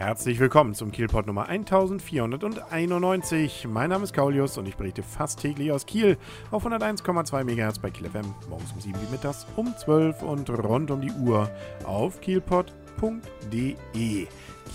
Herzlich willkommen zum Kielpot Nummer 1491. Mein Name ist Kaulius und ich berichte fast täglich aus Kiel auf 101,2 MHz bei Kiel FM, morgens um 7 Uhr mittags um 12 und rund um die Uhr auf kielpot.de.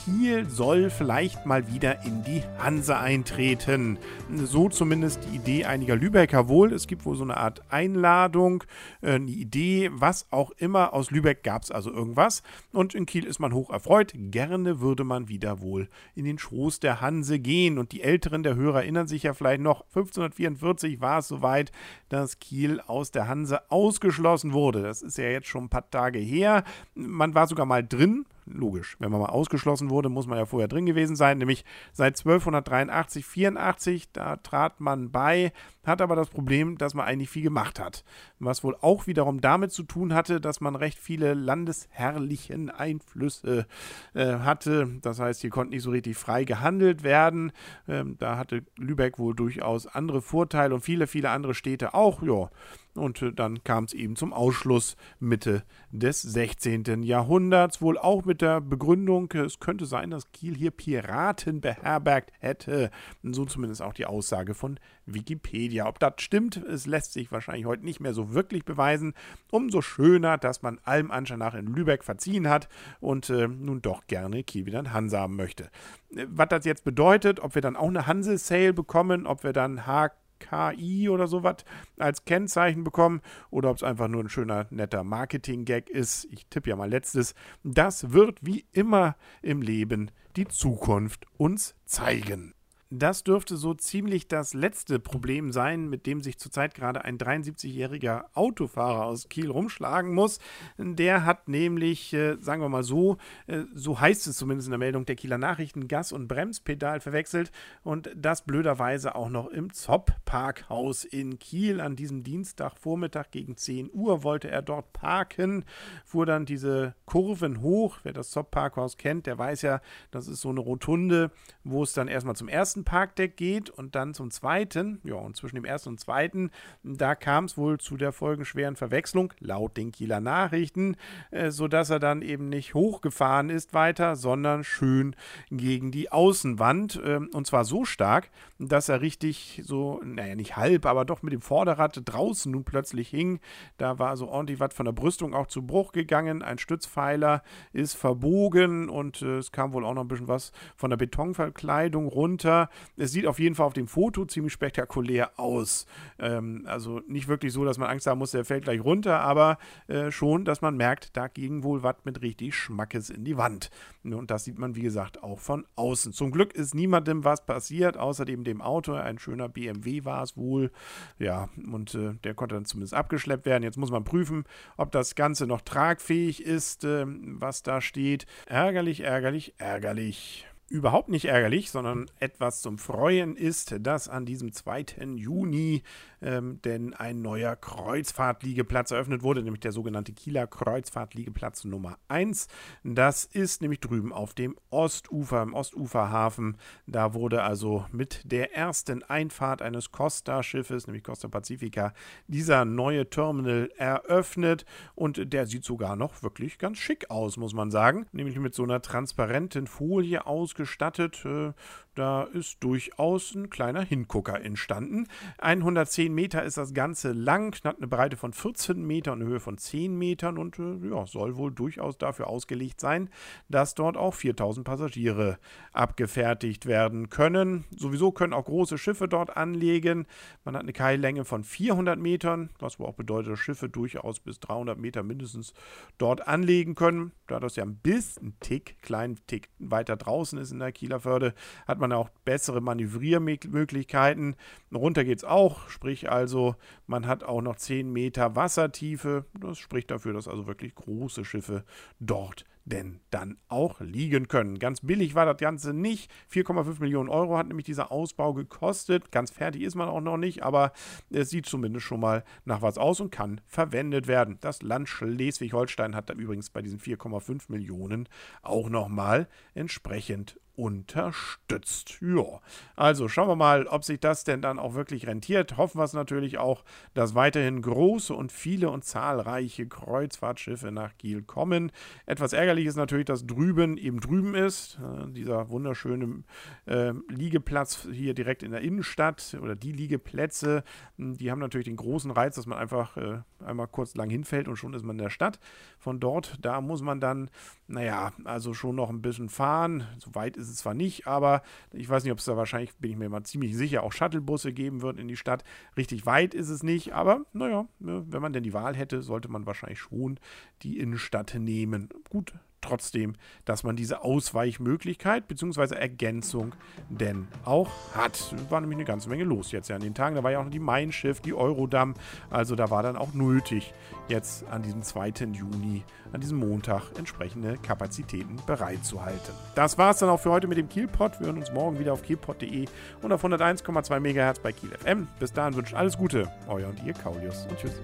Kiel soll vielleicht mal wieder in die Hanse eintreten. So zumindest die Idee einiger Lübecker wohl. Es gibt wohl so eine Art Einladung, äh, eine Idee, was auch immer. Aus Lübeck gab es also irgendwas. Und in Kiel ist man hoch erfreut. Gerne würde man wieder wohl in den Schoß der Hanse gehen. Und die Älteren der Hörer erinnern sich ja vielleicht noch, 1544 war es soweit, dass Kiel aus der Hanse ausgeschlossen wurde. Das ist ja jetzt schon ein paar Tage her. Man war sogar mal drin, logisch. Wenn man mal ausgeschlossen wurde, muss man ja vorher drin gewesen sein, nämlich seit 1283, 84, da trat man bei, hat aber das Problem, dass man eigentlich viel gemacht hat. Was wohl auch wiederum damit zu tun hatte, dass man recht viele landesherrlichen Einflüsse äh, hatte. Das heißt, hier konnte nicht so richtig frei gehandelt werden. Ähm, da hatte Lübeck wohl durchaus andere Vorteile und viele, viele andere Städte auch, ja. Und äh, dann kam es eben zum Ausschluss Mitte des 16. Jahrhunderts, wohl auch mit der Begründung, es könnte sein, dass Kiel hier Piraten beherbergt hätte. So zumindest auch die Aussage von Wikipedia. Ob das stimmt, es lässt sich wahrscheinlich heute nicht mehr so wirklich beweisen. Umso schöner, dass man allem Anschein nach in Lübeck verziehen hat und äh, nun doch gerne Kiel wieder in Hanse haben möchte. Äh, was das jetzt bedeutet, ob wir dann auch eine Hanse-Sale bekommen, ob wir dann HK KI oder sowas als Kennzeichen bekommen oder ob es einfach nur ein schöner, netter Marketing-Gag ist. Ich tippe ja mal letztes. Das wird wie immer im Leben die Zukunft uns zeigen. Das dürfte so ziemlich das letzte Problem sein, mit dem sich zurzeit gerade ein 73-jähriger Autofahrer aus Kiel rumschlagen muss. Der hat nämlich, äh, sagen wir mal so, äh, so heißt es zumindest in der Meldung der Kieler Nachrichten, Gas- und Bremspedal verwechselt und das blöderweise auch noch im Zopp-Parkhaus in Kiel. An diesem Dienstagvormittag gegen 10 Uhr wollte er dort parken, fuhr dann diese Kurven hoch. Wer das Zopp-Parkhaus kennt, der weiß ja, das ist so eine Rotunde, wo es dann erstmal zum ersten ersten Parkdeck geht und dann zum zweiten, ja, und zwischen dem ersten und zweiten, da kam es wohl zu der folgenschweren Verwechslung, laut den Kieler Nachrichten, äh, sodass er dann eben nicht hochgefahren ist weiter, sondern schön gegen die Außenwand. Äh, und zwar so stark, dass er richtig so, naja, nicht halb, aber doch mit dem Vorderrad draußen nun plötzlich hing. Da war so ordentlich was von der Brüstung auch zu Bruch gegangen. Ein Stützpfeiler ist verbogen und äh, es kam wohl auch noch ein bisschen was von der Betonverkleidung runter. Es sieht auf jeden Fall auf dem Foto ziemlich spektakulär aus. Ähm, also nicht wirklich so, dass man Angst haben muss, der fällt gleich runter, aber äh, schon, dass man merkt, da ging wohl was mit richtig Schmackes in die Wand. Und das sieht man, wie gesagt, auch von außen. Zum Glück ist niemandem was passiert, außerdem dem Auto. Ein schöner BMW war es wohl. Ja, und äh, der konnte dann zumindest abgeschleppt werden. Jetzt muss man prüfen, ob das Ganze noch tragfähig ist, äh, was da steht. Ärgerlich, ärgerlich, ärgerlich überhaupt nicht ärgerlich, sondern etwas zum Freuen ist, dass an diesem 2. Juni ähm, denn ein neuer Kreuzfahrtliegeplatz eröffnet wurde, nämlich der sogenannte Kieler Kreuzfahrtliegeplatz Nummer 1. Das ist nämlich drüben auf dem Ostufer, im Ostuferhafen. Da wurde also mit der ersten Einfahrt eines Costa-Schiffes, nämlich Costa Pacifica, dieser neue Terminal eröffnet und der sieht sogar noch wirklich ganz schick aus, muss man sagen, nämlich mit so einer transparenten Folie ausgestattet. Äh, da ist durchaus ein kleiner Hingucker entstanden. 110 Meter ist das Ganze lang, hat eine Breite von 14 Metern eine Höhe von 10 Metern und äh, ja, soll wohl durchaus dafür ausgelegt sein, dass dort auch 4000 Passagiere abgefertigt werden können. Sowieso können auch große Schiffe dort anlegen. Man hat eine Keillänge von 400 Metern, was wohl auch bedeutet, dass Schiffe durchaus bis 300 Meter mindestens dort anlegen können. Da das ja ein bisschen Tick, kleinen Tick weiter draußen ist in der Kieler Förde, hat man man auch bessere Manövriermöglichkeiten. Runter geht es auch, sprich also, man hat auch noch 10 Meter Wassertiefe. Das spricht dafür, dass also wirklich große Schiffe dort denn dann auch liegen können. Ganz billig war das Ganze nicht. 4,5 Millionen Euro hat nämlich dieser Ausbau gekostet. Ganz fertig ist man auch noch nicht, aber es sieht zumindest schon mal nach was aus und kann verwendet werden. Das Land Schleswig-Holstein hat da übrigens bei diesen 4,5 Millionen auch nochmal entsprechend unterstützt. Ja, also schauen wir mal, ob sich das denn dann auch wirklich rentiert. Hoffen wir es natürlich auch, dass weiterhin große und viele und zahlreiche Kreuzfahrtschiffe nach Kiel kommen. Etwas ärgerlich ist natürlich, dass drüben eben drüben ist. Äh, dieser wunderschöne äh, Liegeplatz hier direkt in der Innenstadt oder die Liegeplätze, hm, die haben natürlich den großen Reiz, dass man einfach äh, einmal kurz lang hinfällt und schon ist man in der Stadt. Von dort, da muss man dann, naja, also schon noch ein bisschen fahren. So weit ist es zwar nicht, aber ich weiß nicht, ob es da wahrscheinlich, bin ich mir mal ziemlich sicher, auch Shuttlebusse geben wird in die Stadt. Richtig weit ist es nicht, aber naja, ne, wenn man denn die Wahl hätte, sollte man wahrscheinlich schon die Innenstadt nehmen. Gut, trotzdem, dass man diese Ausweichmöglichkeit bzw. Ergänzung denn auch hat. War nämlich eine ganze Menge los jetzt ja an den Tagen. Da war ja auch noch die Mein Schiff, die Eurodamm. Also da war dann auch nötig, jetzt an diesem 2. Juni, an diesem Montag, entsprechende Kapazitäten bereitzuhalten. Das war es dann auch für heute mit dem Kielpot. Wir hören uns morgen wieder auf kielpot.de und auf 101,2 MHz bei Kiel FM. Bis dahin wünscht alles Gute. Euer und ihr Kaulius und tschüss.